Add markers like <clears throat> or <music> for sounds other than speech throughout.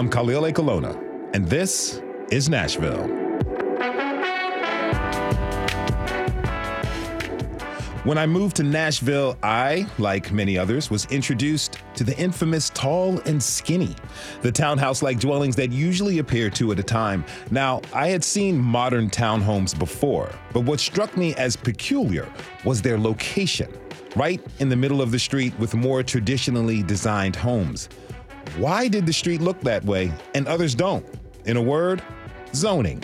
I'm Khalil Ekulona, and this is Nashville. When I moved to Nashville, I, like many others, was introduced to the infamous tall and skinny, the townhouse like dwellings that usually appear two at a time. Now, I had seen modern townhomes before, but what struck me as peculiar was their location, right in the middle of the street with more traditionally designed homes. Why did the street look that way and others don't? In a word, zoning.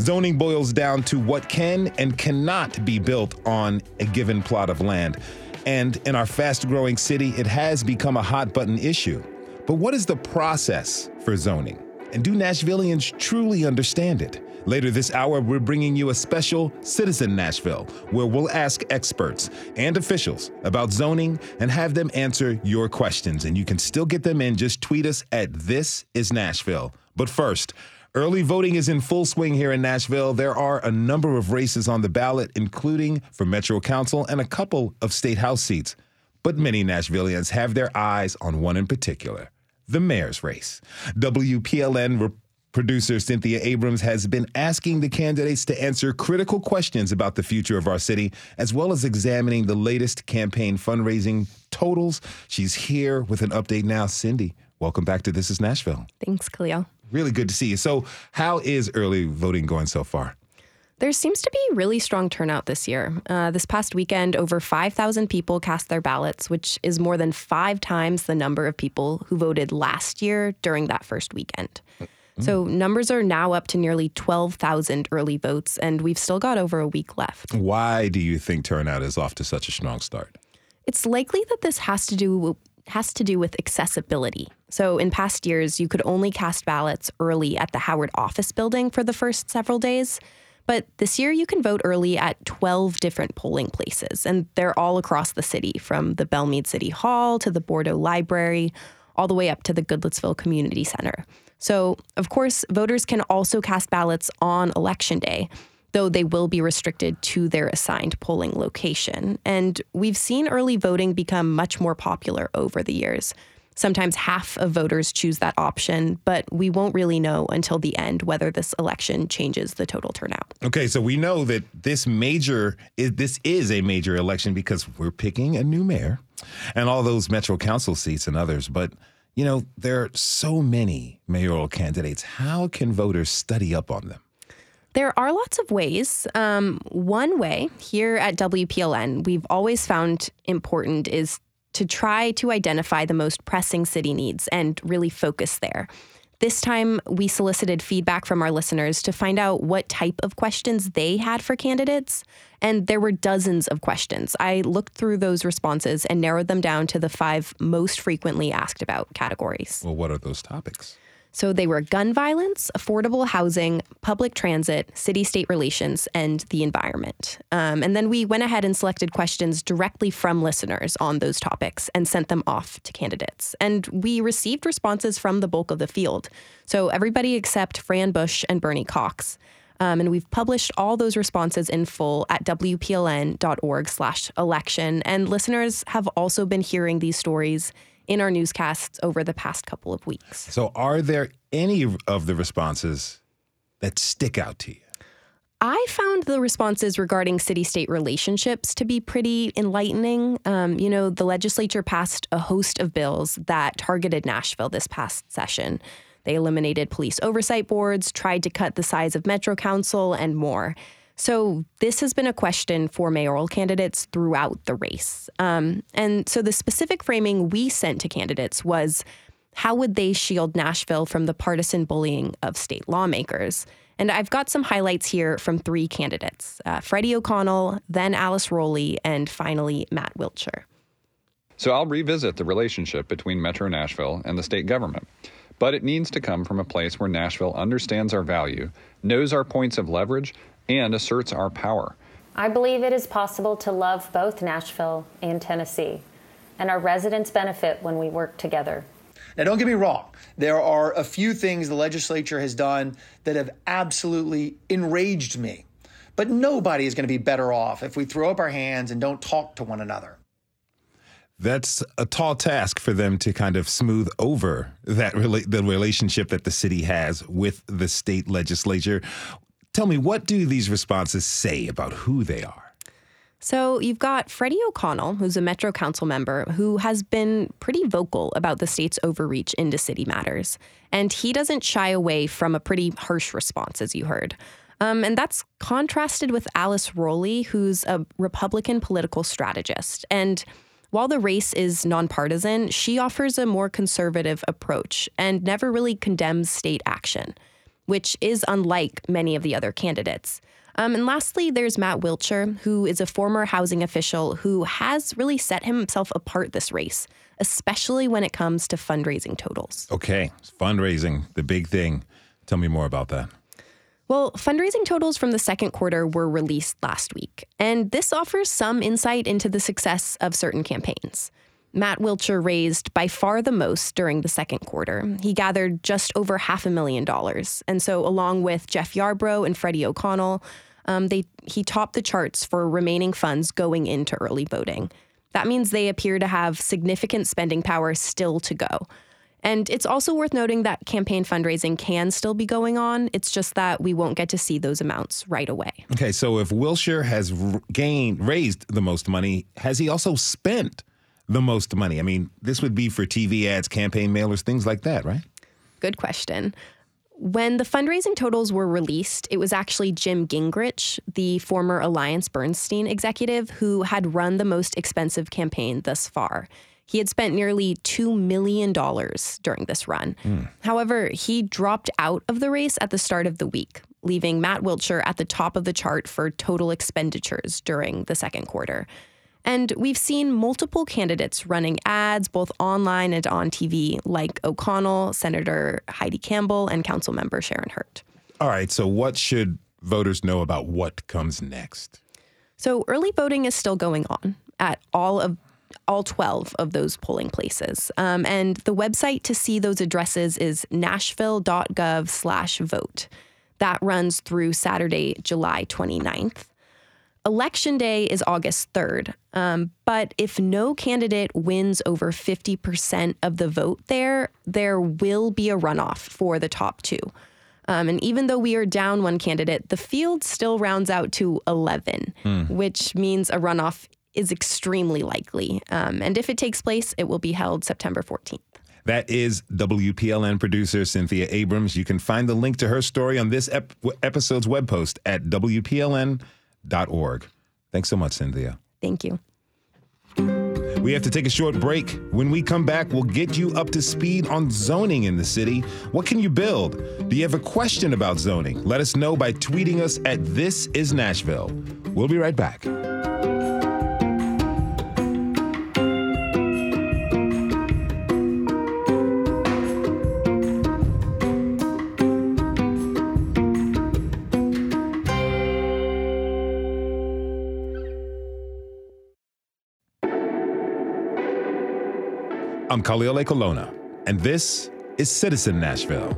Zoning boils down to what can and cannot be built on a given plot of land. And in our fast growing city, it has become a hot button issue. But what is the process for zoning? And do Nashvillians truly understand it? Later this hour, we're bringing you a special Citizen Nashville, where we'll ask experts and officials about zoning and have them answer your questions. And you can still get them in. Just tweet us at This Is Nashville. But first, Early voting is in full swing here in Nashville. There are a number of races on the ballot, including for Metro Council and a couple of state house seats. But many Nashvillians have their eyes on one in particular the mayor's race. WPLN producer Cynthia Abrams has been asking the candidates to answer critical questions about the future of our city, as well as examining the latest campaign fundraising totals. She's here with an update now. Cindy, welcome back to This is Nashville. Thanks, Khalil. Really good to see you. So, how is early voting going so far? There seems to be really strong turnout this year. Uh, this past weekend, over 5,000 people cast their ballots, which is more than five times the number of people who voted last year during that first weekend. So, numbers are now up to nearly 12,000 early votes, and we've still got over a week left. Why do you think turnout is off to such a strong start? It's likely that this has to do has to do with accessibility. So, in past years, you could only cast ballots early at the Howard office building for the first several days. But this year, you can vote early at 12 different polling places, and they're all across the city from the Belle Meade City Hall to the Bordeaux Library, all the way up to the Goodlettsville Community Center. So, of course, voters can also cast ballots on election day, though they will be restricted to their assigned polling location. And we've seen early voting become much more popular over the years. Sometimes half of voters choose that option, but we won't really know until the end whether this election changes the total turnout. Okay, so we know that this major is this is a major election because we're picking a new mayor and all those metro council seats and others, but you know, there are so many mayoral candidates. How can voters study up on them? There are lots of ways. Um, one way here at WPLN, we've always found important is to try to identify the most pressing city needs and really focus there. This time, we solicited feedback from our listeners to find out what type of questions they had for candidates. And there were dozens of questions. I looked through those responses and narrowed them down to the five most frequently asked about categories. Well, what are those topics? So they were gun violence, affordable housing, public transit, city state relations, and the environment. Um, and then we went ahead and selected questions directly from listeners on those topics and sent them off to candidates. And we received responses from the bulk of the field. So everybody except Fran Bush and Bernie Cox. Um, and we've published all those responses in full at wpln.org slash election. And listeners have also been hearing these stories in our newscasts over the past couple of weeks. So, are there any of the responses that stick out to you? I found the responses regarding city state relationships to be pretty enlightening. Um, you know, the legislature passed a host of bills that targeted Nashville this past session. They eliminated police oversight boards, tried to cut the size of Metro Council, and more. So, this has been a question for mayoral candidates throughout the race. Um, and so, the specific framing we sent to candidates was how would they shield Nashville from the partisan bullying of state lawmakers? And I've got some highlights here from three candidates uh, Freddie O'Connell, then Alice Rolli, and finally Matt Wiltshire. So, I'll revisit the relationship between Metro Nashville and the state government. But it needs to come from a place where Nashville understands our value, knows our points of leverage, and asserts our power. I believe it is possible to love both Nashville and Tennessee, and our residents benefit when we work together. Now, don't get me wrong, there are a few things the legislature has done that have absolutely enraged me. But nobody is going to be better off if we throw up our hands and don't talk to one another. That's a tall task for them to kind of smooth over that rela- the relationship that the city has with the state legislature. Tell me, what do these responses say about who they are? So you've got Freddie O'Connell, who's a Metro Council member, who has been pretty vocal about the state's overreach into city matters. And he doesn't shy away from a pretty harsh response, as you heard. Um, and that's contrasted with Alice Rolli, who's a Republican political strategist. And while the race is nonpartisan, she offers a more conservative approach and never really condemns state action, which is unlike many of the other candidates. Um, and lastly, there's Matt Wiltshire, who is a former housing official who has really set himself apart this race, especially when it comes to fundraising totals. Okay, fundraising, the big thing. Tell me more about that. Well, fundraising totals from the second quarter were released last week, and this offers some insight into the success of certain campaigns. Matt Wiltshire raised by far the most during the second quarter. He gathered just over half a million dollars. And so, along with Jeff Yarbro and Freddie O'Connell, um, they, he topped the charts for remaining funds going into early voting. That means they appear to have significant spending power still to go. And it's also worth noting that campaign fundraising can still be going on. It's just that we won't get to see those amounts right away. Okay, so if Wiltshire has gained, raised the most money, has he also spent? The most money? I mean, this would be for TV ads, campaign mailers, things like that, right? Good question. When the fundraising totals were released, it was actually Jim Gingrich, the former Alliance Bernstein executive, who had run the most expensive campaign thus far. He had spent nearly $2 million during this run. Mm. However, he dropped out of the race at the start of the week, leaving Matt Wiltshire at the top of the chart for total expenditures during the second quarter. And we've seen multiple candidates running ads both online and on TV, like O'Connell, Senator Heidi Campbell, and Councilmember Sharon Hurt. All right, so what should voters know about what comes next? So early voting is still going on at all of all 12 of those polling places. Um, and the website to see those addresses is nashville.gov slash vote. That runs through Saturday, July 29th. Election day is August 3rd. Um, but if no candidate wins over 50% of the vote there, there will be a runoff for the top two. Um, and even though we are down one candidate, the field still rounds out to 11, mm. which means a runoff is extremely likely. Um, and if it takes place, it will be held September 14th. That is WPLN producer Cynthia Abrams. You can find the link to her story on this ep- episode's web post at WPLN.com org. Thanks so much, Cynthia. Thank you. We have to take a short break. When we come back, we'll get you up to speed on zoning in the city. What can you build? Do you have a question about zoning? Let us know by tweeting us at This Is Nashville. We'll be right back. Khalil Ekulona, and this is Citizen Nashville.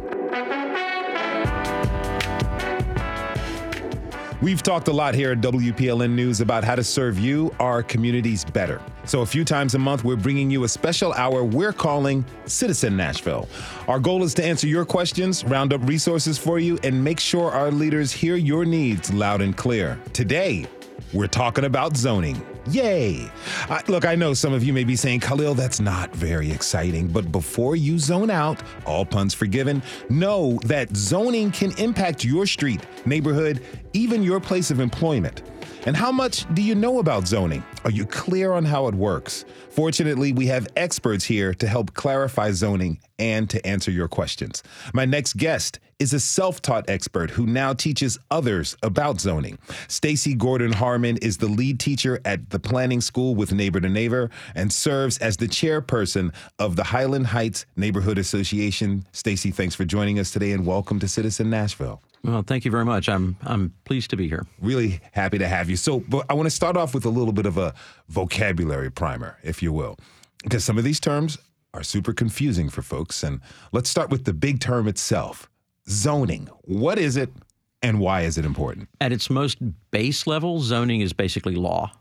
We've talked a lot here at WPLN News about how to serve you, our communities, better. So, a few times a month, we're bringing you a special hour we're calling Citizen Nashville. Our goal is to answer your questions, round up resources for you, and make sure our leaders hear your needs loud and clear. Today, we're talking about zoning. Yay! I, look, I know some of you may be saying, Khalil, that's not very exciting. But before you zone out, all puns forgiven, know that zoning can impact your street, neighborhood, even your place of employment. And how much do you know about zoning? Are you clear on how it works? Fortunately, we have experts here to help clarify zoning and to answer your questions. My next guest is a self-taught expert who now teaches others about zoning. Stacy Gordon Harmon is the lead teacher at the Planning School with Neighbor to Neighbor and serves as the chairperson of the Highland Heights Neighborhood Association. Stacy, thanks for joining us today and welcome to Citizen Nashville. Well, thank you very much. I'm I'm pleased to be here. Really happy to have you. So, but I want to start off with a little bit of a vocabulary primer, if you will, because some of these terms are super confusing for folks. And let's start with the big term itself, zoning. What is it, and why is it important? At its most base level, zoning is basically law.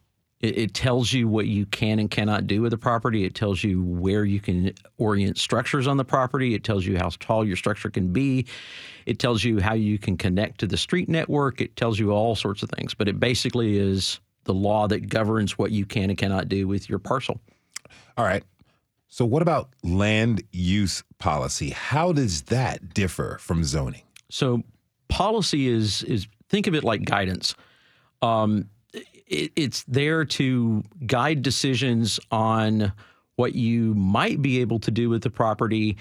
It, it tells you what you can and cannot do with the property. It tells you where you can orient structures on the property. It tells you how tall your structure can be. It tells you how you can connect to the street network. It tells you all sorts of things. But it basically is the law that governs what you can and cannot do with your parcel. All right. So, what about land use policy? How does that differ from zoning? So, policy is is think of it like guidance. Um, it, it's there to guide decisions on what you might be able to do with the property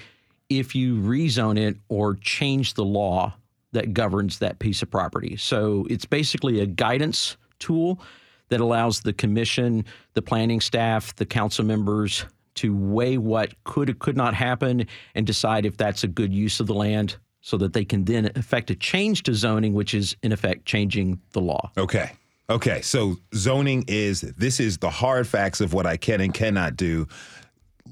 if you rezone it or change the law that governs that piece of property. So it's basically a guidance tool that allows the commission, the planning staff, the council members to weigh what could or could not happen and decide if that's a good use of the land so that they can then effect a change to zoning, which is in effect changing the law. Okay. Okay. So zoning is this is the hard facts of what I can and cannot do.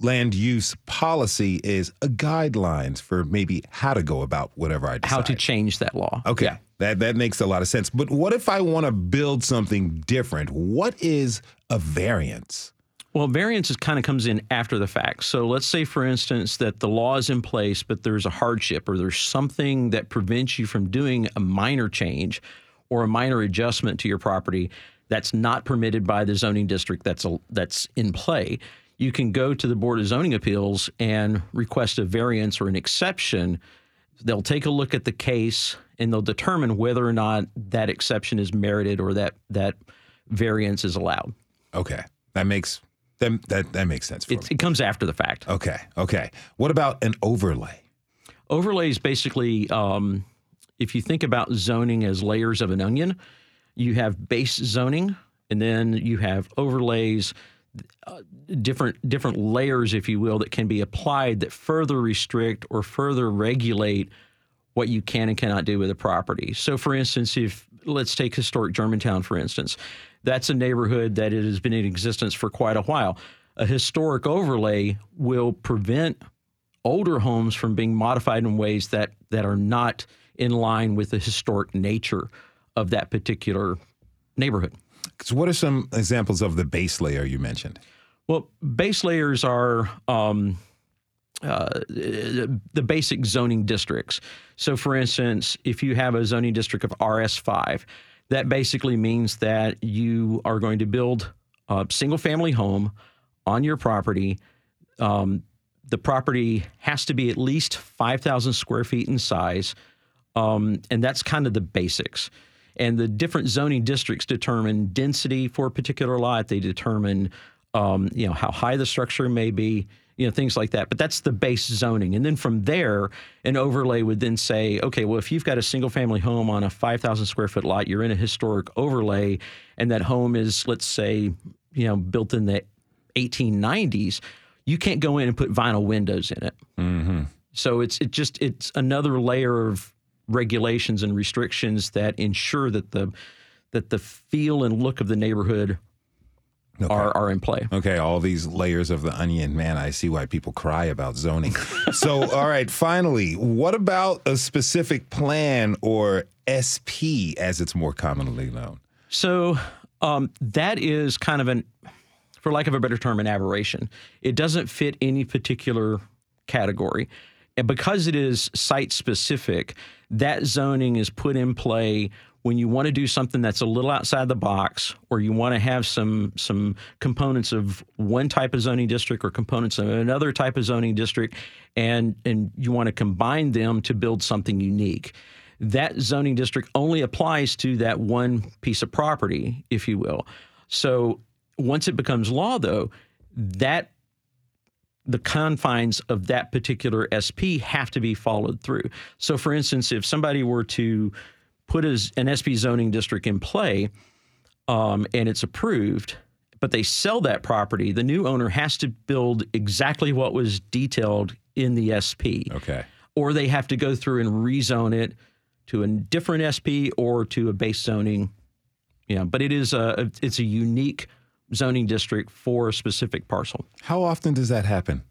Land use policy is a guidelines for maybe how to go about whatever I decide. How to change that law. Okay. Yeah. That that makes a lot of sense. But what if I want to build something different? What is a variance? Well, variance kind of comes in after the fact. So let's say, for instance, that the law is in place, but there's a hardship or there's something that prevents you from doing a minor change or a minor adjustment to your property that's not permitted by the zoning district that's a, that's in play. You can go to the Board of Zoning Appeals and request a variance or an exception. They'll take a look at the case and they'll determine whether or not that exception is merited or that that variance is allowed. Okay. That makes that that, that makes sense for It, me. it comes after the fact. Okay. Okay. What about an overlay? Overlay is basically, um, if you think about zoning as layers of an onion, you have base zoning, and then you have overlays, uh, different different layers, if you will, that can be applied that further restrict or further regulate what you can and cannot do with a property. So, for instance, if let's take historic Germantown, for instance, that's a neighborhood that it has been in existence for quite a while. A historic overlay will prevent older homes from being modified in ways that that are not in line with the historic nature of that particular neighborhood. So what are some examples of the base layer you mentioned? Well, base layers are um, uh, the basic zoning districts. So, for instance, if you have a zoning district of RS5, that basically means that you are going to build a single family home on your property. Um, the property has to be at least 5,000 square feet in size. Um, and that's kind of the basics. And the different zoning districts determine density for a particular lot. They determine, um, you know, how high the structure may be, you know, things like that. But that's the base zoning. And then from there, an overlay would then say, okay, well, if you've got a single family home on a 5,000 square foot lot, you're in a historic overlay, and that home is, let's say, you know, built in the 1890s, you can't go in and put vinyl windows in it. Mm-hmm. So it's it just it's another layer of regulations and restrictions that ensure that the that the feel and look of the neighborhood Okay. are are in play. Okay, all these layers of the onion. Man, I see why people cry about zoning. so, <laughs> all right, finally, what about a specific plan or SP as it's more commonly known? So um, that is kind of an, for lack of a better term, an aberration. It doesn't fit any particular category. And because it is site specific, that zoning is put in play when you want to do something that's a little outside the box or you want to have some some components of one type of zoning district or components of another type of zoning district and and you want to combine them to build something unique that zoning district only applies to that one piece of property if you will so once it becomes law though that the confines of that particular SP have to be followed through. So, for instance, if somebody were to put as an SP zoning district in play um, and it's approved, but they sell that property, the new owner has to build exactly what was detailed in the SP. Okay. Or they have to go through and rezone it to a different SP or to a base zoning. Yeah, but it is a it's a unique zoning district for a specific parcel. How often does that happen?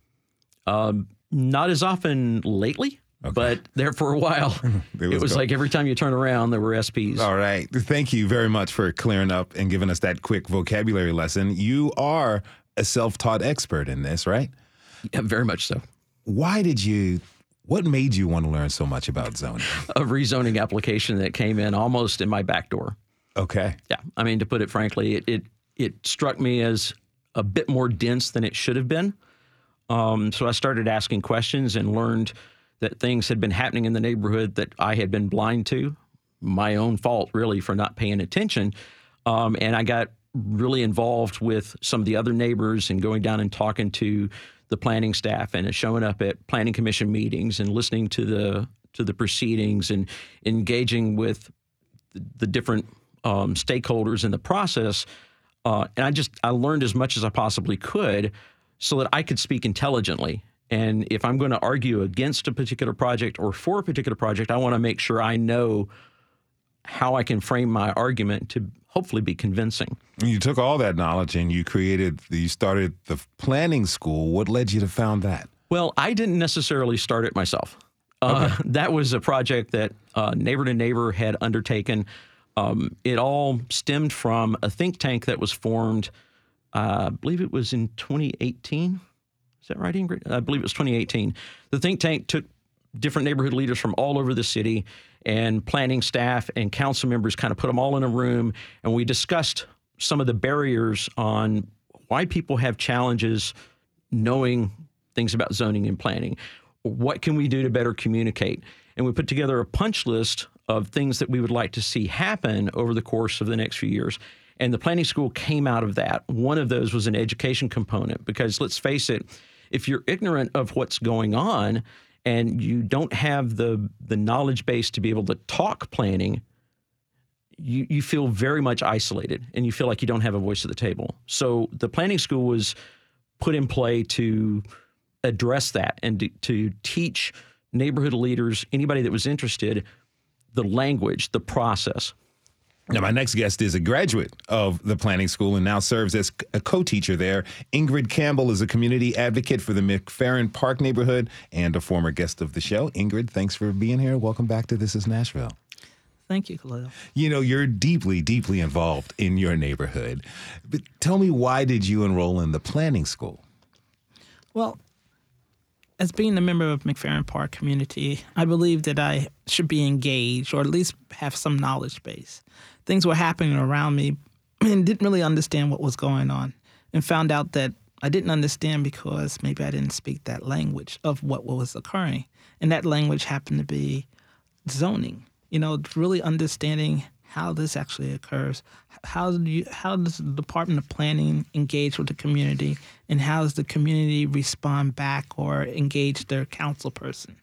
Um, not as often lately. But there for a while, <laughs> It it was was, like every time you turn around, there were SPs. All right. Thank you very much for clearing up and giving us that quick vocabulary lesson. You are a self taught expert in this, right? Yeah, very much so. Why did you, what made you want to learn so much about zoning? <laughs> A rezoning application that came in almost in my back door. Okay. Yeah, I mean to put it frankly, it it, it struck me as a bit more dense than it should have been. Um, so I started asking questions and learned that things had been happening in the neighborhood that I had been blind to. My own fault, really, for not paying attention. Um, and I got really involved with some of the other neighbors and going down and talking to the planning staff and showing up at planning commission meetings and listening to the to the proceedings and engaging with the, different um, stakeholders in the process. Uh, and I just I learned as much as I possibly could so that I could speak intelligently. And if I'm going to argue against a particular project or for a particular project, I want to make sure I know how I can frame my argument to hopefully be convincing. You took all that knowledge and you created, you started the planning school. What led you to found that? Well, I didn't necessarily start it myself. Uh, <laughs> that was a project that uh, Neighbor to Neighbor had undertaken. Um, it all stemmed from a think tank that was formed, uh, I believe it was in 2018. Is that right, Ingrid? I believe it was 2018. The think tank took different neighborhood leaders from all over the city and planning staff and council members kind of put them all in a room and we discussed some of the barriers on why people have challenges knowing things about zoning and planning. What can we do to better communicate? And we put together a punch list of things that we would like to see happen over the course of the next few years. And the planning school came out of that. One of those was an education component because let's face it, if you're ignorant of what's going on and you don't have the the knowledge base to be able to talk planning, you, you feel very much isolated and you feel like you don't have a voice at the table. So the planning school was put in play to address that and to, to teach neighborhood leaders, anybody that was interested, the language, the process. Now, my next guest is a graduate of the planning school and now serves as a co teacher there. Ingrid Campbell is a community advocate for the McFerrin Park neighborhood and a former guest of the show. Ingrid, thanks for being here. Welcome back to This is Nashville. Thank you, Khalil. You know, you're deeply, deeply involved in your neighborhood. But tell me, why did you enroll in the planning school? Well, as being a member of McFerrin Park community, I believe that I should be engaged or at least have some knowledge base. Things were happening around me and didn't really understand what was going on and found out that I didn't understand because maybe I didn't speak that language of what was occurring. And that language happened to be zoning. You know, really understanding how this actually occurs. How do you, how does the Department of Planning engage with the community, and how does the community respond back or engage their council person?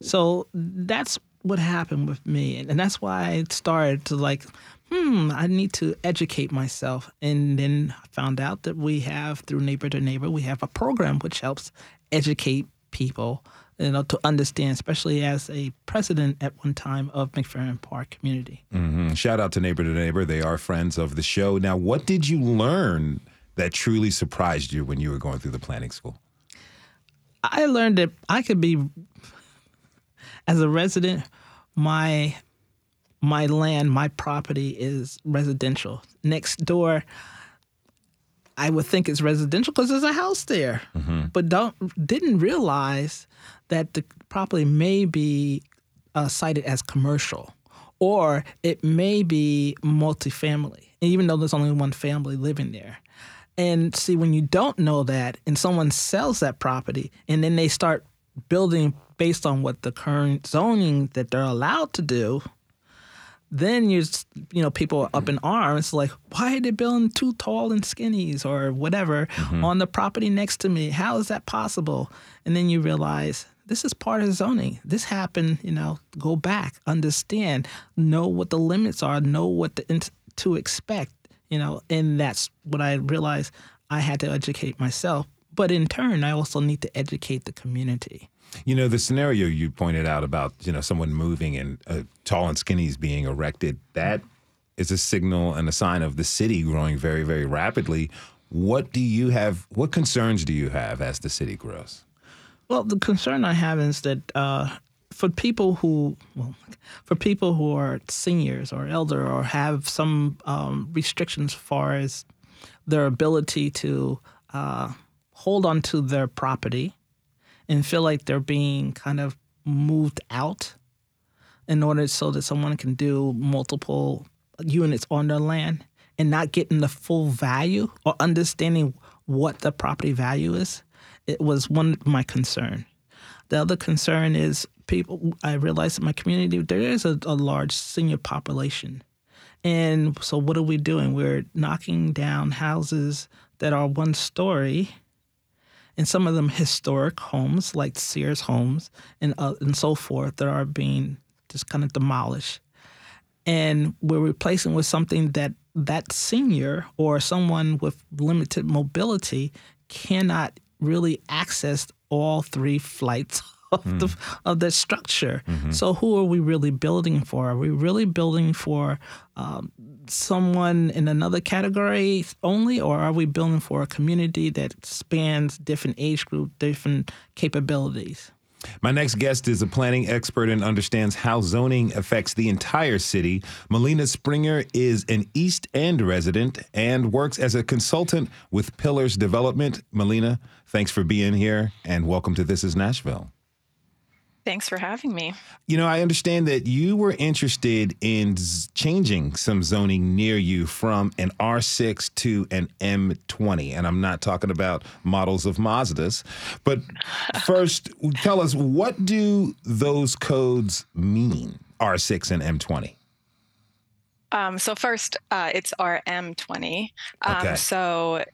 So that's what happened with me, and that's why I started to like, hmm, I need to educate myself, and then found out that we have through Neighbor to Neighbor, we have a program which helps educate people you know, to understand, especially as a president at one time of McFerrin Park community. Mhm. Shout out to Neighbor to Neighbor. They are friends of the show. Now, what did you learn that truly surprised you when you were going through the planning school? I learned that I could be, as a resident, my my land, my property is residential. Next door, I would think it's residential because there's a house there, but don't didn't realize that the property may be uh, cited as commercial, or it may be multifamily, even though there's only one family living there. And see, when you don't know that, and someone sells that property, and then they start building based on what the current zoning that they're allowed to do, then you you know people are up in arms like why are they building two tall and skinnies or whatever on the property next to me? How is that possible? And then you realize this is part of zoning this happened you know go back understand know what the limits are know what the, to expect you know and that's what i realized i had to educate myself but in turn i also need to educate the community You know, the scenario you pointed out about, you know, someone moving and uh, tall and skinnies being erected, that is a signal and a sign of the city growing very, very rapidly. What do you have, what concerns do you have as the city grows? Well, the concern I have is that uh, for people who well, for people who are seniors or elder or have some um, restrictions as far as their ability to uh, hold on to their property and feel like they're being kind of moved out in order so that someone can do multiple units on their land and not getting the full value or understanding what the property value is, it was one my concern. The other concern is people. I realize in my community there is a, a large senior population, and so what are we doing? We're knocking down houses that are one story, and some of them historic homes like Sears homes and uh, and so forth that are being just kind of demolished, and we're replacing with something that that senior or someone with limited mobility cannot really accessed all three flights <laughs> of mm. the of the structure. Mm-hmm. So who are we really building for? Are we really building for um, someone in another category only, or are we building for a community that spans different age group, different capabilities? My next guest is a planning expert and understands how zoning affects the entire city. Malina Springer is an East End resident and works as a consultant with Pillars Development. Malina, thanks for being here and welcome to This is Nashville. Thanks for having me. You know, I understand that you were interested in changing some zoning near you from an R6 to an M20. And I'm not talking about models of Mazdas. But <laughs> first, tell us what do those codes mean, R6 and M20? Um, so first, uh, it's RM20. Um, okay. So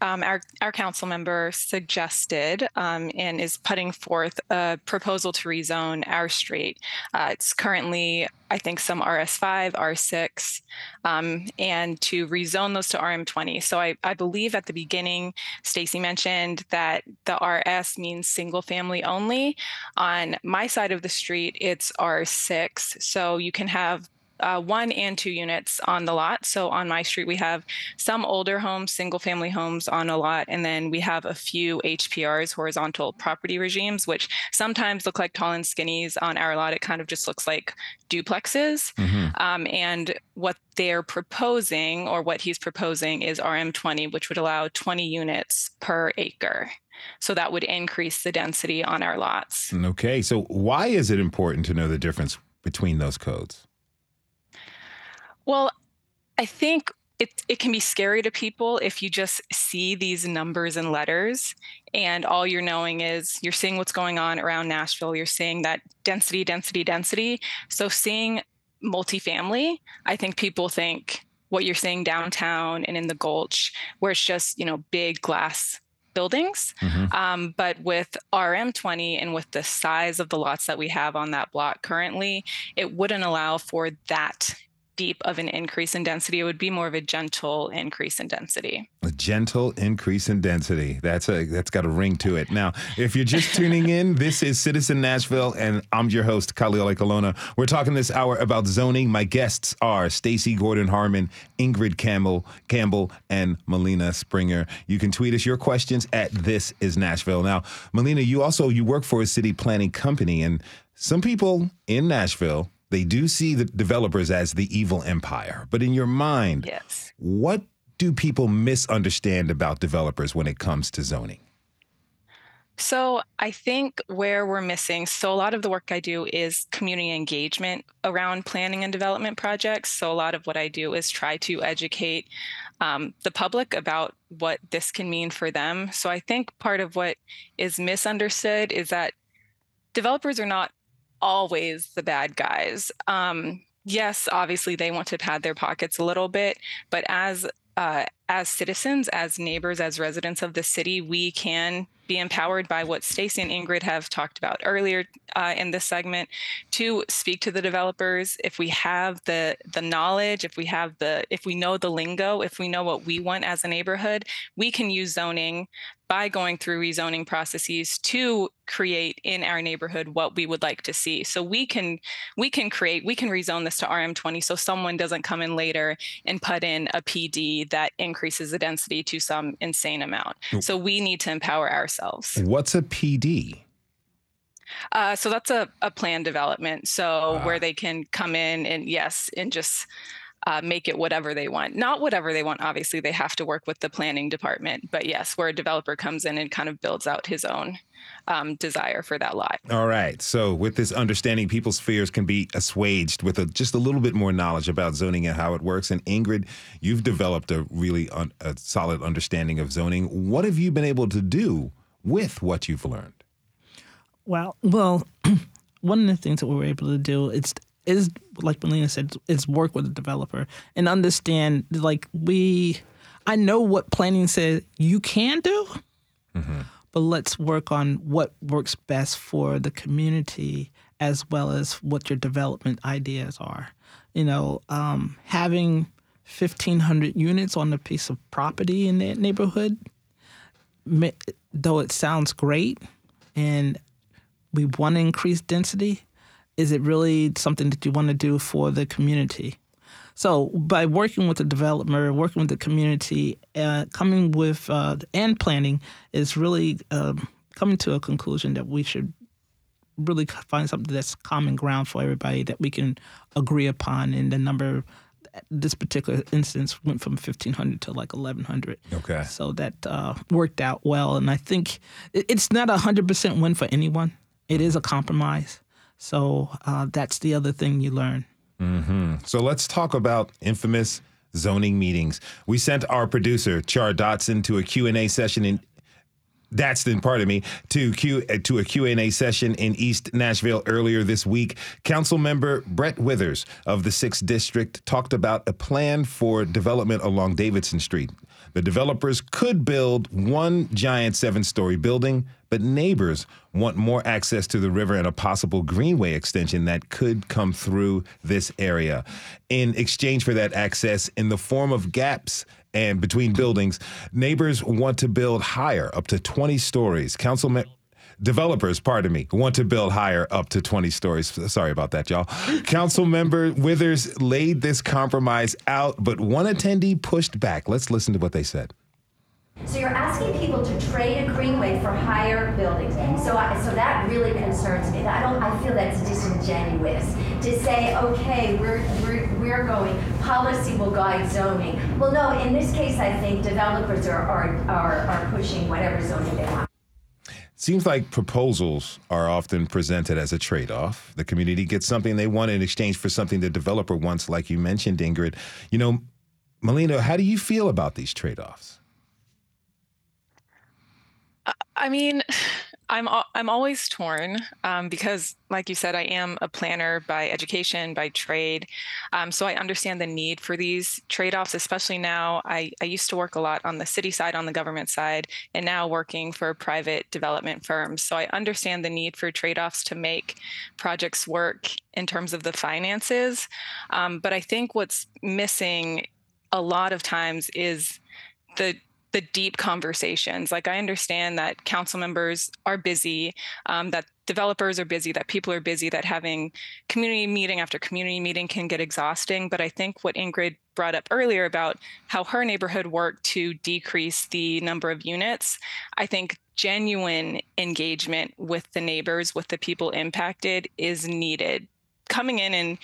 um, our, our council member suggested um, and is putting forth a proposal to rezone our street. Uh, it's currently, I think, some RS5, R6, um, and to rezone those to RM20. So I, I believe at the beginning, Stacy mentioned that the RS means single family only. On my side of the street, it's R6. So you can have uh, one and two units on the lot. So on my street, we have some older homes, single family homes on a lot, and then we have a few HPRs, horizontal property regimes, which sometimes look like tall and skinnies. On our lot, it kind of just looks like duplexes. Mm-hmm. Um, and what they're proposing, or what he's proposing, is RM20, which would allow 20 units per acre. So that would increase the density on our lots. Okay. So why is it important to know the difference between those codes? Well, I think it, it can be scary to people if you just see these numbers and letters and all you're knowing is you're seeing what's going on around Nashville. You're seeing that density, density, density. So seeing multifamily, I think people think what you're seeing downtown and in the Gulch, where it's just, you know, big glass buildings. Mm-hmm. Um, but with RM20 and with the size of the lots that we have on that block currently, it wouldn't allow for that deep of an increase in density. It would be more of a gentle increase in density. A gentle increase in density. That's a that's got a ring to it. Now, if you're just tuning in, <laughs> this is Citizen Nashville, and I'm your host, Khalil Ekulona. We're talking this hour about zoning. My guests are Stacy Gordon Harmon, Ingrid Campbell, Campbell, and Malina Springer. You can tweet us your questions at This Is Nashville. Now, Malina, you also you work for a city planning company, and some people in Nashville they do see the developers as the evil empire. But in your mind, yes. what do people misunderstand about developers when it comes to zoning? So, I think where we're missing, so a lot of the work I do is community engagement around planning and development projects. So, a lot of what I do is try to educate um, the public about what this can mean for them. So, I think part of what is misunderstood is that developers are not always the bad guys. Um, yes, obviously they want to pad their pockets a little bit, but as uh, as citizens, as neighbors, as residents of the city, we can be empowered by what Stacy and Ingrid have talked about earlier uh, in this segment to speak to the developers. If we have the the knowledge, if we have the if we know the lingo, if we know what we want as a neighborhood, we can use zoning by going through rezoning processes to create in our neighborhood what we would like to see. So we can we can create we can rezone this to rm20 so someone doesn't come in later and put in a pd that increases the density to some insane amount. So we need to empower ourselves. What's a pd Uh, so that's a, a plan development. So uh, where they can come in and yes, and just uh, make it whatever they want. Not whatever they want. Obviously, they have to work with the planning department. But yes, where a developer comes in and kind of builds out his own um, desire for that lot. All right. So, with this understanding, people's fears can be assuaged with a, just a little bit more knowledge about zoning and how it works. And Ingrid, you've developed a really un, a solid understanding of zoning. What have you been able to do with what you've learned? Well, well, <clears throat> one of the things that we were able to do is is like Malina said, is work with the developer and understand like we. I know what planning says you can do, mm-hmm. but let's work on what works best for the community as well as what your development ideas are. You know, um, having 1,500 units on a piece of property in that neighborhood, though it sounds great and we want to increase density, is it really something that you want to do for the community? So by working with the developer, working with the community, uh, coming with uh, and planning is really um, coming to a conclusion that we should really find something that's common ground for everybody that we can agree upon. And the number, this particular instance went from 1,500 to like 1,100. Okay. So that uh, worked out well. And I think it's not a 100% win for anyone. It is a compromise. So uh, that's the other thing you learn. Mm-hmm. So let's talk about infamous zoning meetings. We sent our producer Char Daston to a Q&A session in that's then part of me to Q to a Q&A session in East Nashville earlier this week. Council member Brett Withers of the 6th District talked about a plan for development along Davidson Street. The developers could build one giant seven story building, but neighbors want more access to the river and a possible greenway extension that could come through this area. In exchange for that access, in the form of gaps and between buildings, neighbors want to build higher, up to 20 stories. Councilman developers, pardon me, want to build higher up to 20 stories. Sorry about that, y'all. Council member Withers laid this compromise out, but one attendee pushed back. Let's listen to what they said. So you're asking people to trade a greenway for higher buildings. So I, so that really concerns me. I don't. I feel that's disingenuous to say, okay, we're we're, we're going policy will guide zoning. Well, no. In this case, I think developers are are are, are pushing whatever zoning they want. Seems like proposals are often presented as a trade off. The community gets something they want in exchange for something the developer wants, like you mentioned, Ingrid. You know, Malina, how do you feel about these trade offs? I mean, I'm I'm always torn um, because, like you said, I am a planner by education, by trade. Um, so I understand the need for these trade-offs, especially now. I, I used to work a lot on the city side, on the government side, and now working for private development firms. So I understand the need for trade-offs to make projects work in terms of the finances. Um, but I think what's missing a lot of times is the the deep conversations. Like I understand that council members are busy, um, that developers are busy, that people are busy, that having community meeting after community meeting can get exhausting. But I think what Ingrid brought up earlier about how her neighborhood worked to decrease the number of units, I think genuine engagement with the neighbors, with the people impacted is needed. Coming in and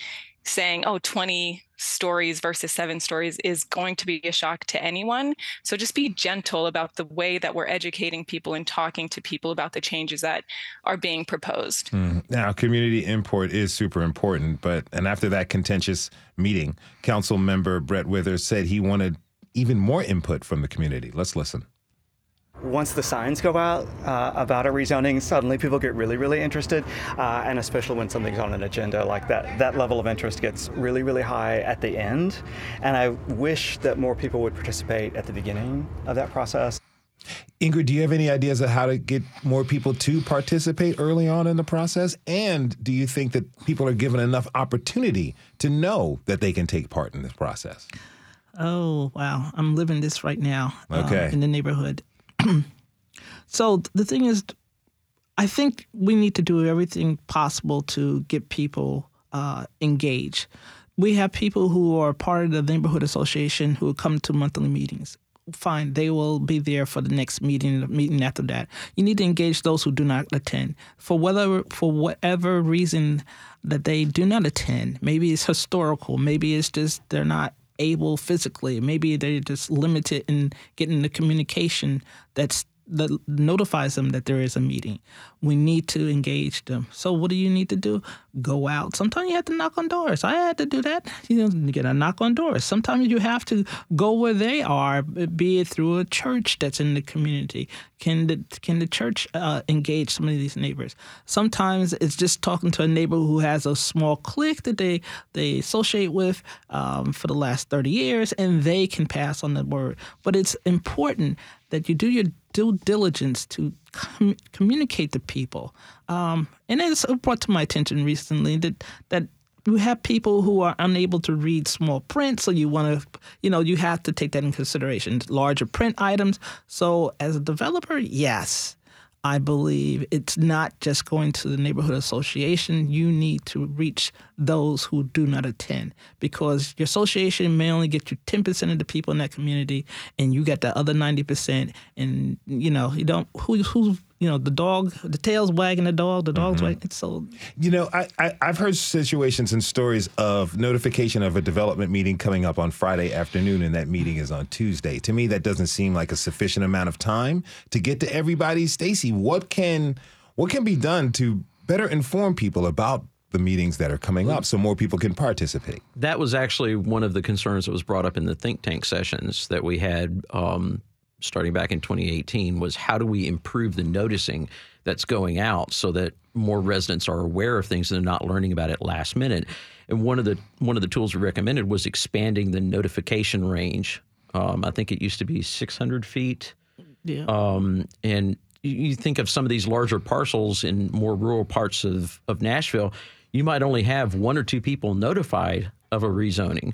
saying, oh, 20 stories versus seven stories is going to be a shock to anyone. So just be gentle about the way that we're educating people and talking to people about the changes that are being proposed. Mm. Now, community input is super important, but and after that contentious meeting, council member Brett Withers said he wanted even more input from the community. Let's listen once the signs go out uh, about a rezoning, suddenly people get really, really interested, uh, and especially when something's on an agenda like that, that level of interest gets really, really high at the end. And I wish that more people would participate at the beginning of that process. Ingrid, do you have any ideas of how to get more people to participate early on in the process? And do you think that people are given enough opportunity to know that they can take part in this process? Oh, wow. I'm living this right now okay. Um, in the neighborhood. <clears throat> so the thing is, I think we need to do everything possible to get people uh, engaged. We have people who are part of the neighborhood association who come to monthly meetings. fine, they will be there for the next meeting, the meeting after that. You need to engage those who do not attend. For whatever for whatever reason that they do not attend, maybe it's historical, maybe it's just they're not able physically, maybe they're just limited in getting the communication that's that notifies them that there is a meeting. We need to engage them. So what do you need to do? Go out. Sometimes you have to knock on doors. I had to do that. You know, you get a knock on doors. Sometimes you have to go where they are, be it through a church that's in the community. Can the can the church uh, engage some of these neighbors? Sometimes it's just talking to a neighbor who has a small clique that they they associate with um, for the last thirty years, and they can pass on the word. But it's important that you do your due diligence to com- communicate to people. Um, and it's brought to my attention recently that that you have people who are unable to read small print, so you want to, you know, you have to take that in consideration. Larger print items. So as a developer, yes, I believe it's not just going to the neighborhood association. You need to reach those who do not attend because your association may only get you 10% of the people in that community and you get the other 90% and you know, you don't who who's you know the dog the tail's wagging the dog the dog's Mhm. wagging so You know, I, I, I've heard situations and stories of notification of a development meeting coming up on Friday afternoon, and that meeting is on Tuesday. To me, that doesn't seem like a sufficient amount of time to get to everybody. Stacy, what can what can be done to better inform people about the meetings that are coming up so more people can participate? That was actually one of the concerns that was brought up in the think tank sessions that we had um, starting back in 2018 was how do we improve the noticing that's going out so that more residents are aware of things and they're not learning about it last minute. And one of the one of the tools we recommended was expanding the notification range. Um, I think it used to be 600 feet. yeah. Um, and you you think of some of these larger parcels in more rural parts of, of Nashville, you might only have one or two people notified of a rezoning.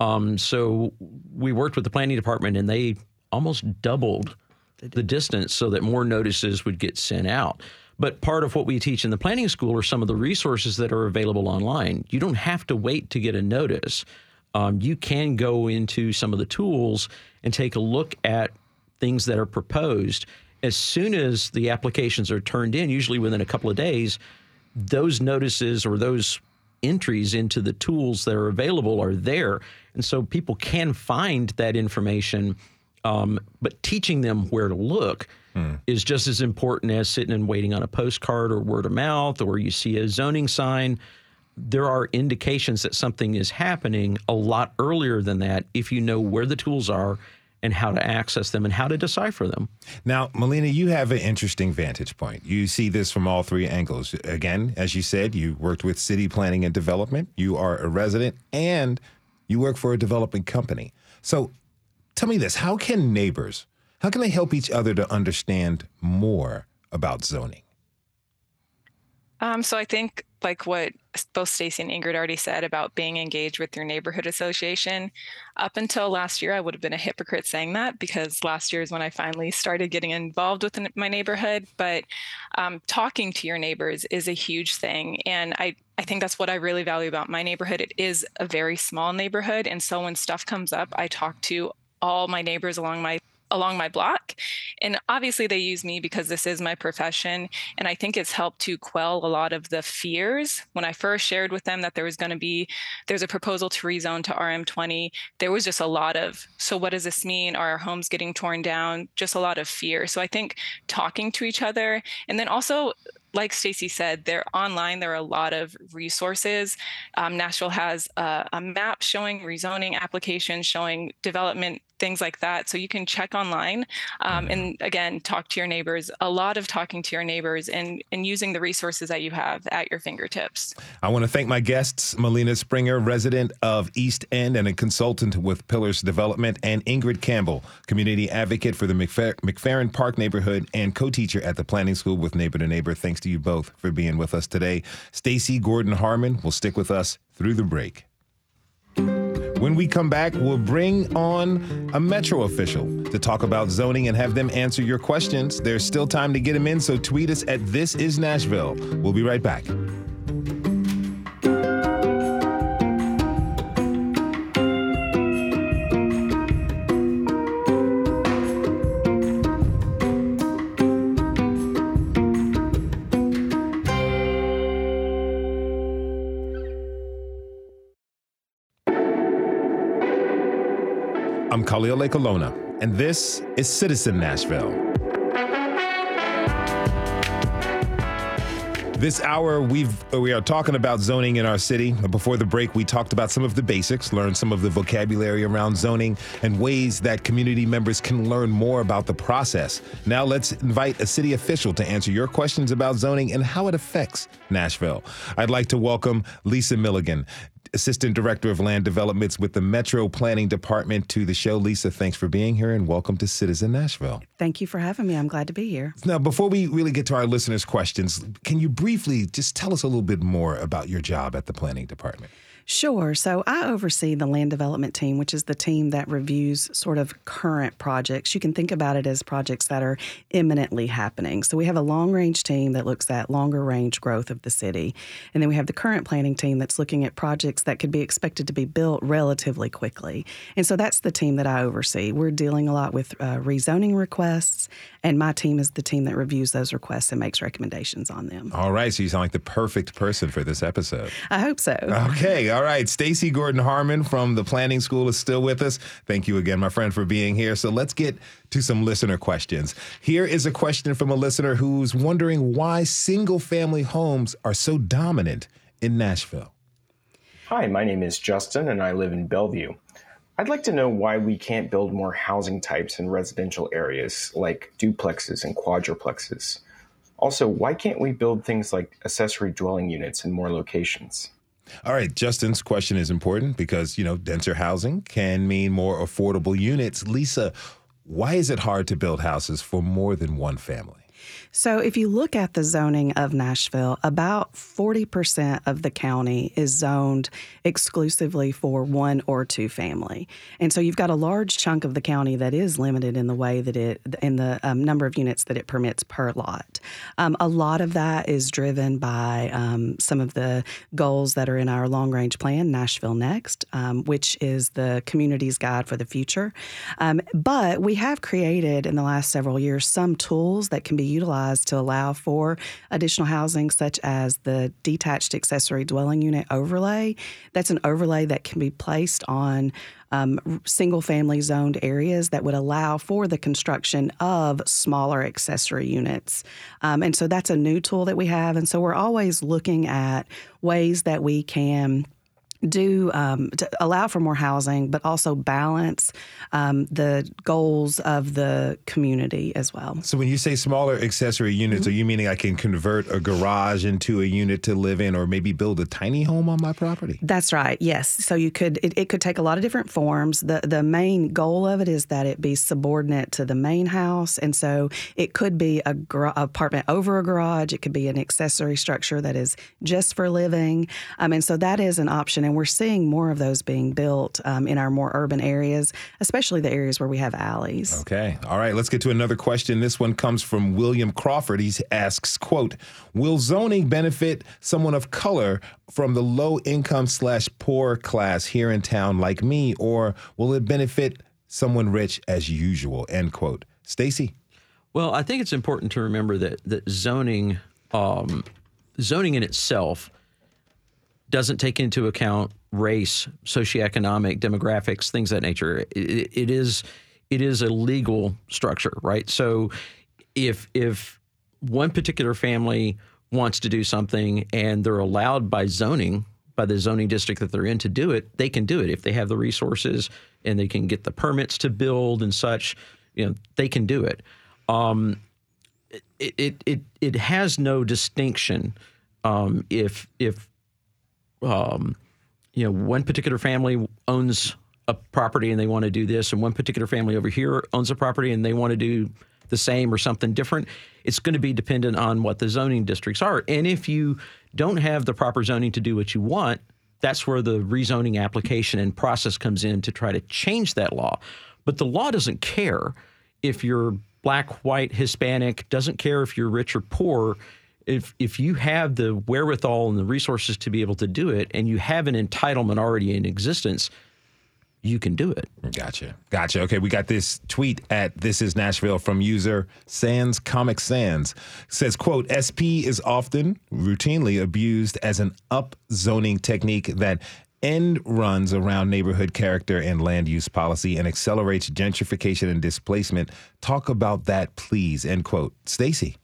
Um, so we worked with the planning department and they almost doubled the distance so that more notices would get sent out. But part of what we teach in the planning school are some of the resources that are available online. You don't have to wait to get a notice. Um, you can go into some of the tools and take a look at things that are proposed. As soon as the applications are turned in, usually within a couple of days, those notices or those entries into the tools that are available are there. And so people can find that information, um, but teaching them where to look is just as important as sitting and waiting on a postcard or word of mouth or you see a zoning sign. There are indications that something is happening a lot earlier than that if you know where the tools are and how to access them and how to decipher them. Now, Malina, you have an interesting vantage point. You see this from all three angles. Again, as you said, you worked with city planning and development, you are a resident, and you work for a development company. So tell me this how can neighbors, how can they help each other to understand more about zoning? Um, so I think like what both Stacy and Ingrid already said about being engaged with your neighborhood association. Up until last year, I would have been a hypocrite saying that because last year is when I finally started getting involved with my neighborhood. But um, talking to your neighbors is a huge thing, and I I think that's what I really value about my neighborhood. It is a very small neighborhood, and so when stuff comes up, I talk to all my neighbors along my along my block. And obviously they use me because this is my profession. And i think it's helped to quell a lot of the fears. When i first shared with them that there was going to be there's a proposal to rezone to rm20 there was just a lot of so what does this mean? Are our homes getting torn down? Just a lot of fear. So i think talking to each other and then also like Stacy said, they're online. There are a lot of resources. Um, Nashville has a, a map showing rezoning applications, showing development, things like that. So you can check online um, and again, talk to your neighbors. A lot of talking to your neighbors and, and using the resources that you have at your fingertips. I want to thank my guests, Malina Springer, resident of East End and a consultant with Pillars Development, and Ingrid Campbell, community advocate for the McFer- McFerrin Park neighborhood and co-teacher at the Planning School with Neighbor to Neighbor. Thanks to you both for being with us today. Stacy Gordon Harmon will stick with us through the break. When we come back, we'll bring on a Metro official to talk about zoning and have them answer your questions. There's still time to get them in, so tweet us at This Is Nashville. We'll be right back. I'm Khalil Ekulona, and this is This Is Nashville. This hour, we've uh, we are talking about zoning in our city. Before the break, we talked about some of the basics, learned some of the vocabulary around zoning, and ways that community members can learn more about the process. Now, let's invite a city official to answer your questions about zoning and how it affects Nashville. I'd like to welcome Lisa Milligan. Assistant Director of Land Developments with the Metro Planning Department to the show. Lisa, thanks for being here and welcome to This Is Nashville. Thank you for having me. I'm glad to be here. Now, before we really get to our listeners' questions, can you briefly just tell us a little bit more about your job at the Planning Department? Sure. So I oversee the land development team, which is the team that reviews sort of current projects. You can think about it as projects that are imminently happening. So we have a long range team that looks at longer range growth of the city. And then we have the current planning team that's looking at projects that could be expected to be built relatively quickly. And so that's the team that I oversee. We're dealing a lot with uh, rezoning requests, and my team is the team that reviews those requests and makes recommendations on them. All right. So you sound like the perfect person for this episode. I hope so. Okay. All right. Stacy Gordon Harmon from the Planning School is still with us. Thank you again, my friend, for being here. So let's get to some listener questions. Here is a question from a listener who's wondering why single family homes are so dominant in Nashville. Hi, my name is Justin and I live in Bellevue. I'd like to know why we can't build more housing types in residential areas like duplexes and quadruplexes. Also, why can't we build things like accessory dwelling units in more locations? All right, Justin's question is important because, you know, denser housing can mean more affordable units. Lisa, why is it hard to build houses for more than one family? So, if you look at the zoning of Nashville, about 40% of the county is zoned exclusively for one or two family. And so, you've got a large chunk of the county that is limited in the way that it, in the um, number of units that it permits per lot. Um, a lot of that is driven by um, some of the goals that are in our long range plan, Nashville Next, um, which is the community's guide for the future. Um, but we have created in the last several years some tools that can be utilized to allow for additional housing, such as the detached accessory dwelling unit overlay. That's an overlay that can be placed on um, single family zoned areas that would allow for the construction of smaller accessory units. Um, and so that's a new tool that we have. And so we're always looking at ways that we can do um, to allow for more housing, but also balance um, the goals of the community as well. So, when you say smaller accessory units, mm-hmm. are you meaning I can convert a garage into a unit to live in, or maybe build a tiny home on my property? That's right. Yes. So you could it, it could take a lot of different forms. the The main goal of it is that it be subordinate to the main house, and so it could be a apartment over a garage. It could be an accessory structure that is just for living, um, and so that is an option and we're seeing more of those being built um, in our more urban areas, especially the areas where we have alleys. Okay. All right. Let's get to another question. This one comes from William Crawford. He asks, quote, will zoning benefit someone of color from the low income slash poor class here in town like me, or will it benefit someone rich as usual? End quote. Stacy? Well, I think it's important to remember that, that zoning, um, zoning in itself doesn't take into account race, socioeconomic, demographics, things of that nature. It, it is it is a legal structure, right? So if if one particular family wants to do something and they're allowed by zoning by the zoning district that they're in to do it, they can do it if they have the resources and they can get the permits to build and such. You know, they can do it. Um, it, it it it has no distinction um, if if um, you know, one particular family owns a property and they want to do this, and one particular family over here owns a property and they want to do the same or something different. It's going to be dependent on what the zoning districts are. And if you don't have the proper zoning to do what you want, that's where the rezoning application and process comes in to try to change that law. But the law doesn't care if you're black, white, Hispanic, doesn't care if you're rich or poor if if you have the wherewithal and the resources to be able to do it, and you have an entitlement already in existence, you can do it. Gotcha. Gotcha. Okay, we got this tweet at This Is Nashville from user Sans Comic Sans. says, quote, SP is often routinely abused as an up zoning technique that end runs around neighborhood character and land use policy and accelerates gentrification and displacement. Talk about that, please. End quote. Stacy.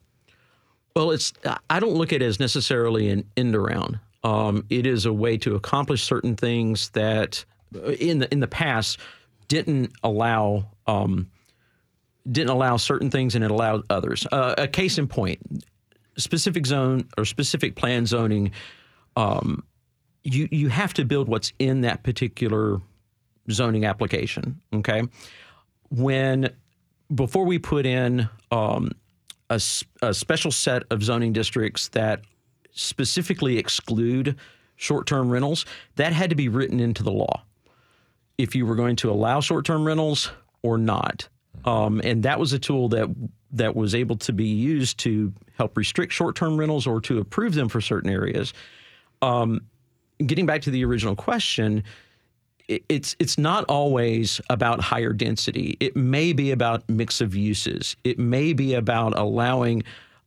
Well, it's I don't look at it as necessarily an end around. Um, it is a way to accomplish certain things that uh, in the in the past didn't allow um, didn't allow certain things and it allowed others. Uh, a case in point: specific zone or specific plan zoning. Um, you you have to build what's in that particular zoning application. Okay, when before we put in um, a, a special set of zoning districts that specifically exclude short-term rentals, that had to be written into the law if you were going to allow short-term rentals or not. Um, and that was a tool that that was able to be used to help restrict short-term rentals or to approve them for certain areas. Um, getting back to the original question, it's it's not always about higher density. It may be about mix of uses. It may be about allowing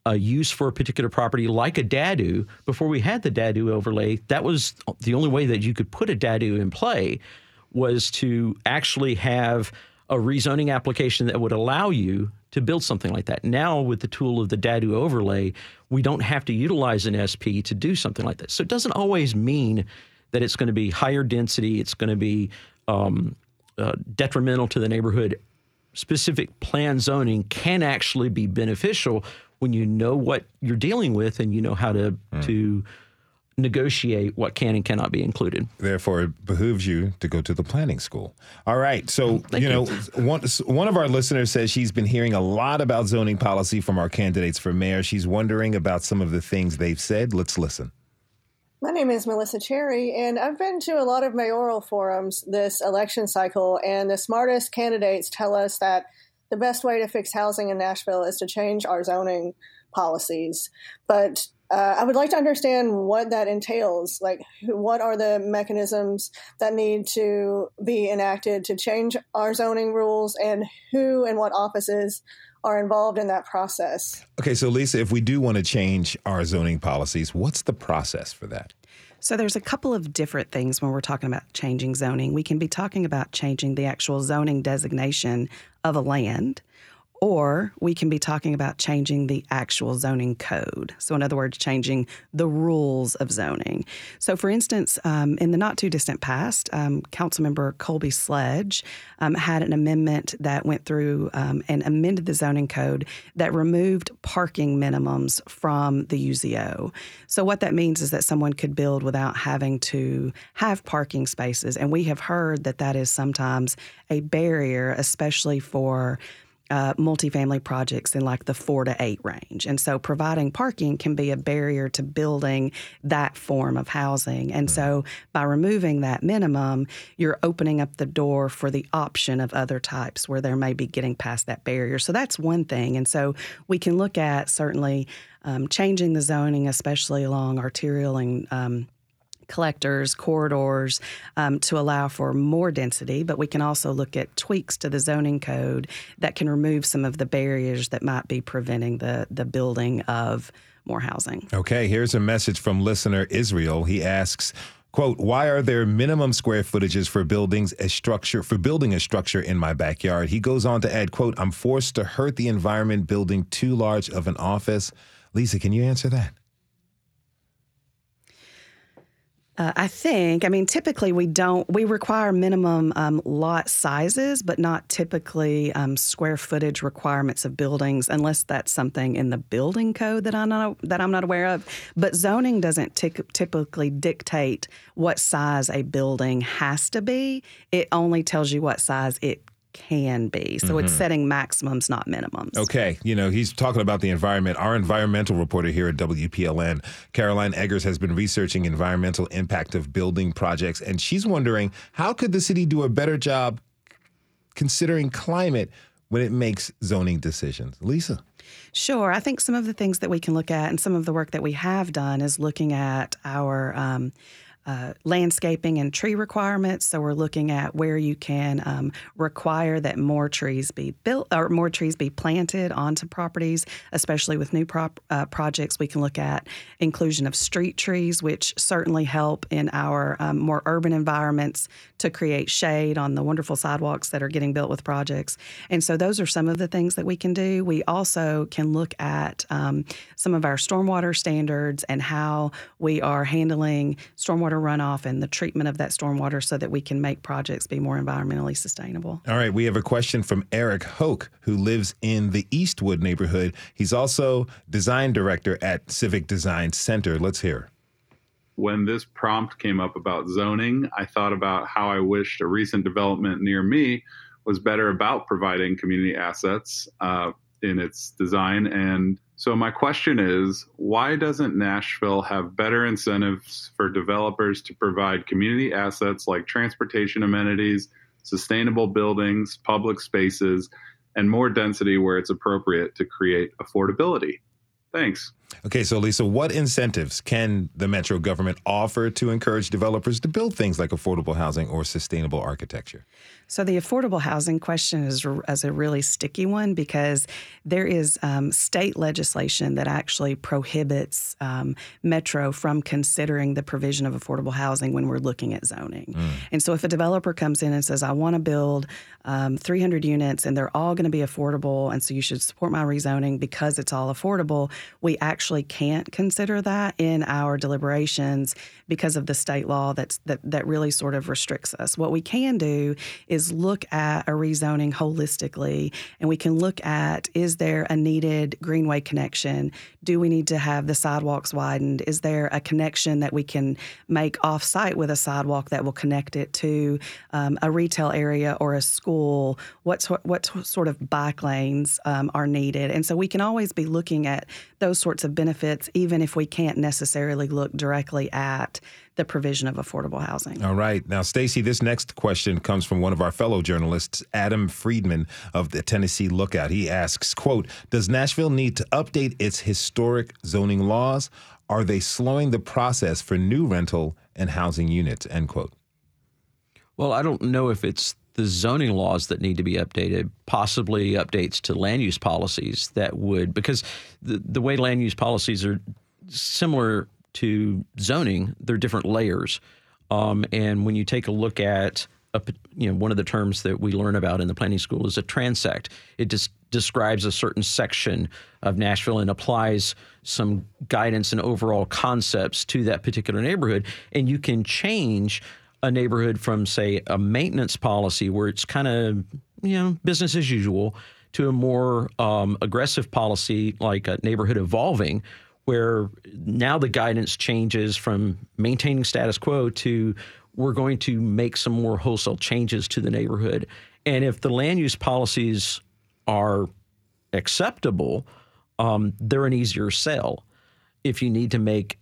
a use for a particular property like a dadu. Before we had the dadu overlay, that was the only way that you could put a dadu in play was to actually have a rezoning application that would allow you to build something like that. Now, with the tool of the DADU overlay, we don't have to utilize an SP to do something like that. So it doesn't always mean that it's going to be higher density, it's going to be um, uh, detrimental to the neighborhood. Specific plan zoning can actually be beneficial when you know what you're dealing with and you know how to mm. to negotiate what can and cannot be included. Therefore, it behooves you to go to the planning school. All right. So, Thank you know, one, one of our listeners says she's been hearing a lot about zoning policy from our candidates for mayor. She's wondering about some of the things they've said. Let's listen. My name is Melissa Cherry, and I've been to a lot of mayoral forums this election cycle, and the smartest candidates tell us that the best way to fix housing in Nashville is to change our zoning policies. But uh, I would like to understand what that entails. Like, what are the mechanisms that need to be enacted to change our zoning rules, and who and what offices are involved in that process? Okay, so Lisa, if we do want to change our zoning policies, what's the process for that? So there's a couple of different things when we're talking about changing zoning. We can be talking about changing the actual zoning designation of a land or we can be talking about changing the actual zoning code. So, in other words, changing the rules of zoning. So, for instance, um, in the not too distant past, um, Councilmember Colby Sledge um, had an amendment that went through um, and amended the zoning code that removed parking minimums from the UZO. So, what that means is that someone could build without having to have parking spaces. And we have heard that that is sometimes a barrier, especially for uh, multifamily projects in like the four to eight range. And so providing parking can be a barrier to building that form of housing. And so by removing that minimum, you're opening up the door for the option of other types where there may be getting past that barrier. So that's one thing. And so we can look at certainly um, changing the zoning, especially along arterial and um, collectors, corridors um, to allow for more density, but we can also look at tweaks to the zoning code that can remove some of the barriers that might be preventing the, the building of more housing. Okay, here's a message from listener Israel. He asks, quote why are there minimum square footages for buildings a structure for building a structure in my backyard he goes on to add quote i'm forced to hurt the environment building too large of an office lisa can you answer that Uh, I think, I mean, typically we don't, we require minimum um, lot sizes, but not typically um, square footage requirements of buildings unless that's something in the building code that I'm not, that I'm not aware of. But zoning doesn't t- typically dictate what size a building has to be. It only tells you what size it can be. So mm-hmm. it's setting maximums, not minimums. Okay. You know, he's talking about the environment. Our environmental reporter here at WPLN, Caroline Eggers, has been researching environmental impact of building projects. And she's wondering how could the city do a better job considering climate when it makes zoning decisions? Lisa. Sure. I think some of the things that we can look at and some of the work that we have done is looking at our. Um, uh, landscaping and tree requirements. So we're looking at where you can um, require that more trees be built or more trees be planted onto properties, especially with new prop, uh, projects. We can look at inclusion of street trees, which certainly help in our um, more urban environments to create shade on the wonderful sidewalks that are getting built with projects. And so those are some of the things that we can do. We also can look at um, some of our stormwater standards and how we are handling stormwater runoff and the treatment of that stormwater so that we can make projects be more environmentally sustainable. All right, we have a question from Eric Hoke, who lives in the Eastwood neighborhood. He's also design director at Civic Design Center. Let's hear when this prompt came up about zoning, I thought about how I wished a recent development near me was better about providing community assets uh, in its design. And so, my question is why doesn't Nashville have better incentives for developers to provide community assets like transportation amenities, sustainable buildings, public spaces, and more density where it's appropriate to create affordability? Thanks. Okay, so Lisa, what incentives can the metro government offer to encourage developers to build things like affordable housing or sustainable architecture? So the affordable housing question is, is a really sticky one because there is um, state legislation that actually prohibits um, Metro from considering the provision of affordable housing when we're looking at zoning. Mm. And so if a developer comes in and says, "I want to build um, 300 units and they're all going to be affordable, and so you should support my rezoning because it's all affordable," we actually can't consider that in our deliberations because of the state law that's that that really sort of restricts us. What we can do is look at a rezoning holistically and we can look at is there a needed greenway connection? Do we need to have the sidewalks widened? Is there a connection that we can make off site with a sidewalk that will connect it to um, a retail area or a school? What, what sort of bike lanes um, are needed? And so we can always be looking at those sorts of benefits, even if we can't necessarily look directly at the provision of affordable housing. All right. Now, Stacy, this next question comes from one of our fellow journalists, Adam Friedman of the Tennessee Lookout. He asks, quote, Does Nashville need to update its historic zoning laws? Are they slowing the process for new rental and housing units? End quote. Well, I don't know if it's the zoning laws that need to be updated, possibly updates to land use policies that would, because the, the way land use policies are similar to zoning, they're different layers. Um, and when you take a look at a, you know, one of the terms that we learn about in the planning school is a transect. It just describes a certain section of Nashville and applies some guidance and overall concepts to that particular neighborhood. And you can change a neighborhood from, say, a maintenance policy where it's kind of you know business as usual to a more um, aggressive policy like a neighborhood evolving, where now the guidance changes from maintaining status quo to we're going to make some more wholesale changes to the neighborhood. And if the land use policies are acceptable, um, they're an easier sell. If you need to make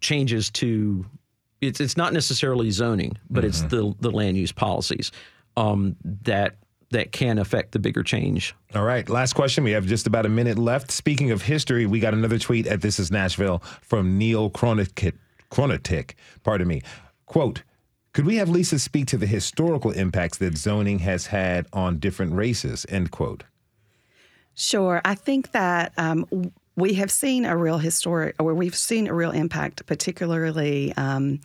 changes to, it's it's not necessarily zoning, but mm-hmm. it's the the land use policies um, that that can affect the bigger change. All right. Last question. We have just about a minute left. Speaking of history, we got another tweet at This Is Nashville from Neil Chronotic. Pardon me. Quote, could we have Lisa speak to the historical impacts that zoning has had on different races? End quote. Sure. I think that um, we have seen a real historic, or we've seen a real impact, particularly um,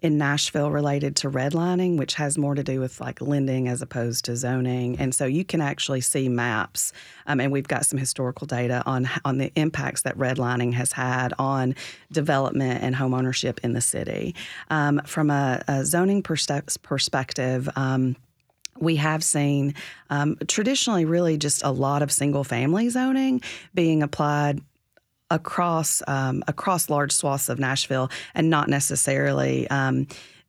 in Nashville related to redlining, which has more to do with like lending as opposed to zoning. And so you can actually see maps, um, and we've got some historical data on on the impacts that redlining has had on development and home ownership in the city. Um, from a, a zoning perspective. Um, we have seen um, traditionally really just a lot of single family zoning being applied across um, across large swaths of Nashville, and not necessarily um,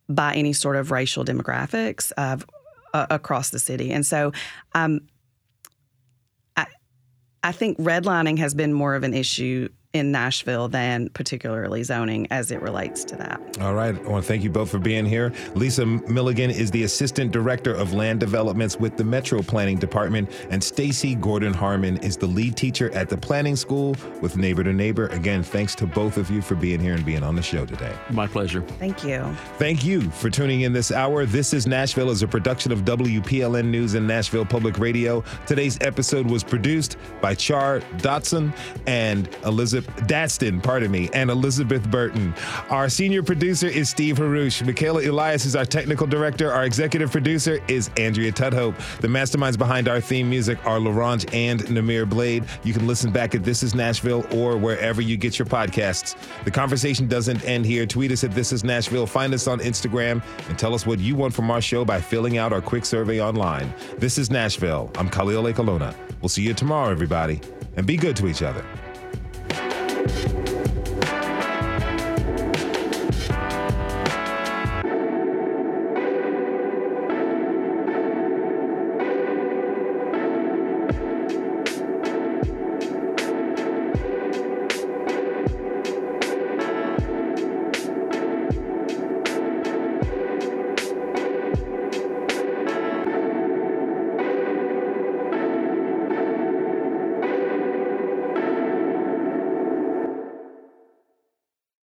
by any sort of racial demographics of, uh, across the city. And so, um, I I think redlining has been more of an issue in Nashville than particularly zoning as it relates to that. All right. I want to thank you both for being here. Lisa Milligan is the Assistant Director of Land Developments with the Metro Planning Department, and Stacy Gordon Harmon is the lead teacher at the Planning School with Neighbor to Neighbor. Again, thanks to both of you for being here and being on the show today. My pleasure. Thank you. Thank you for tuning in this hour. This is Nashville is a production of WPLN News and Nashville Public Radio. Today's episode was produced by Char Dotson and Elizabeth Dadston, pardon me, and Elizabeth Burton. Our senior producer is Steve Haruch. Michaela Elias is our technical director. Our executive producer is Andrea Tudhope. The masterminds behind our theme music are LaRange and Namir Blade. You can listen back at This Is Nashville or wherever you get your podcasts. The conversation doesn't end here. Tweet us at This Is Nashville. Find us on Instagram and tell us what you want from our show by filling out our quick survey online. This is Nashville. I'm Khalil Ekulona. We'll see you tomorrow, everybody, and be good to each other thank you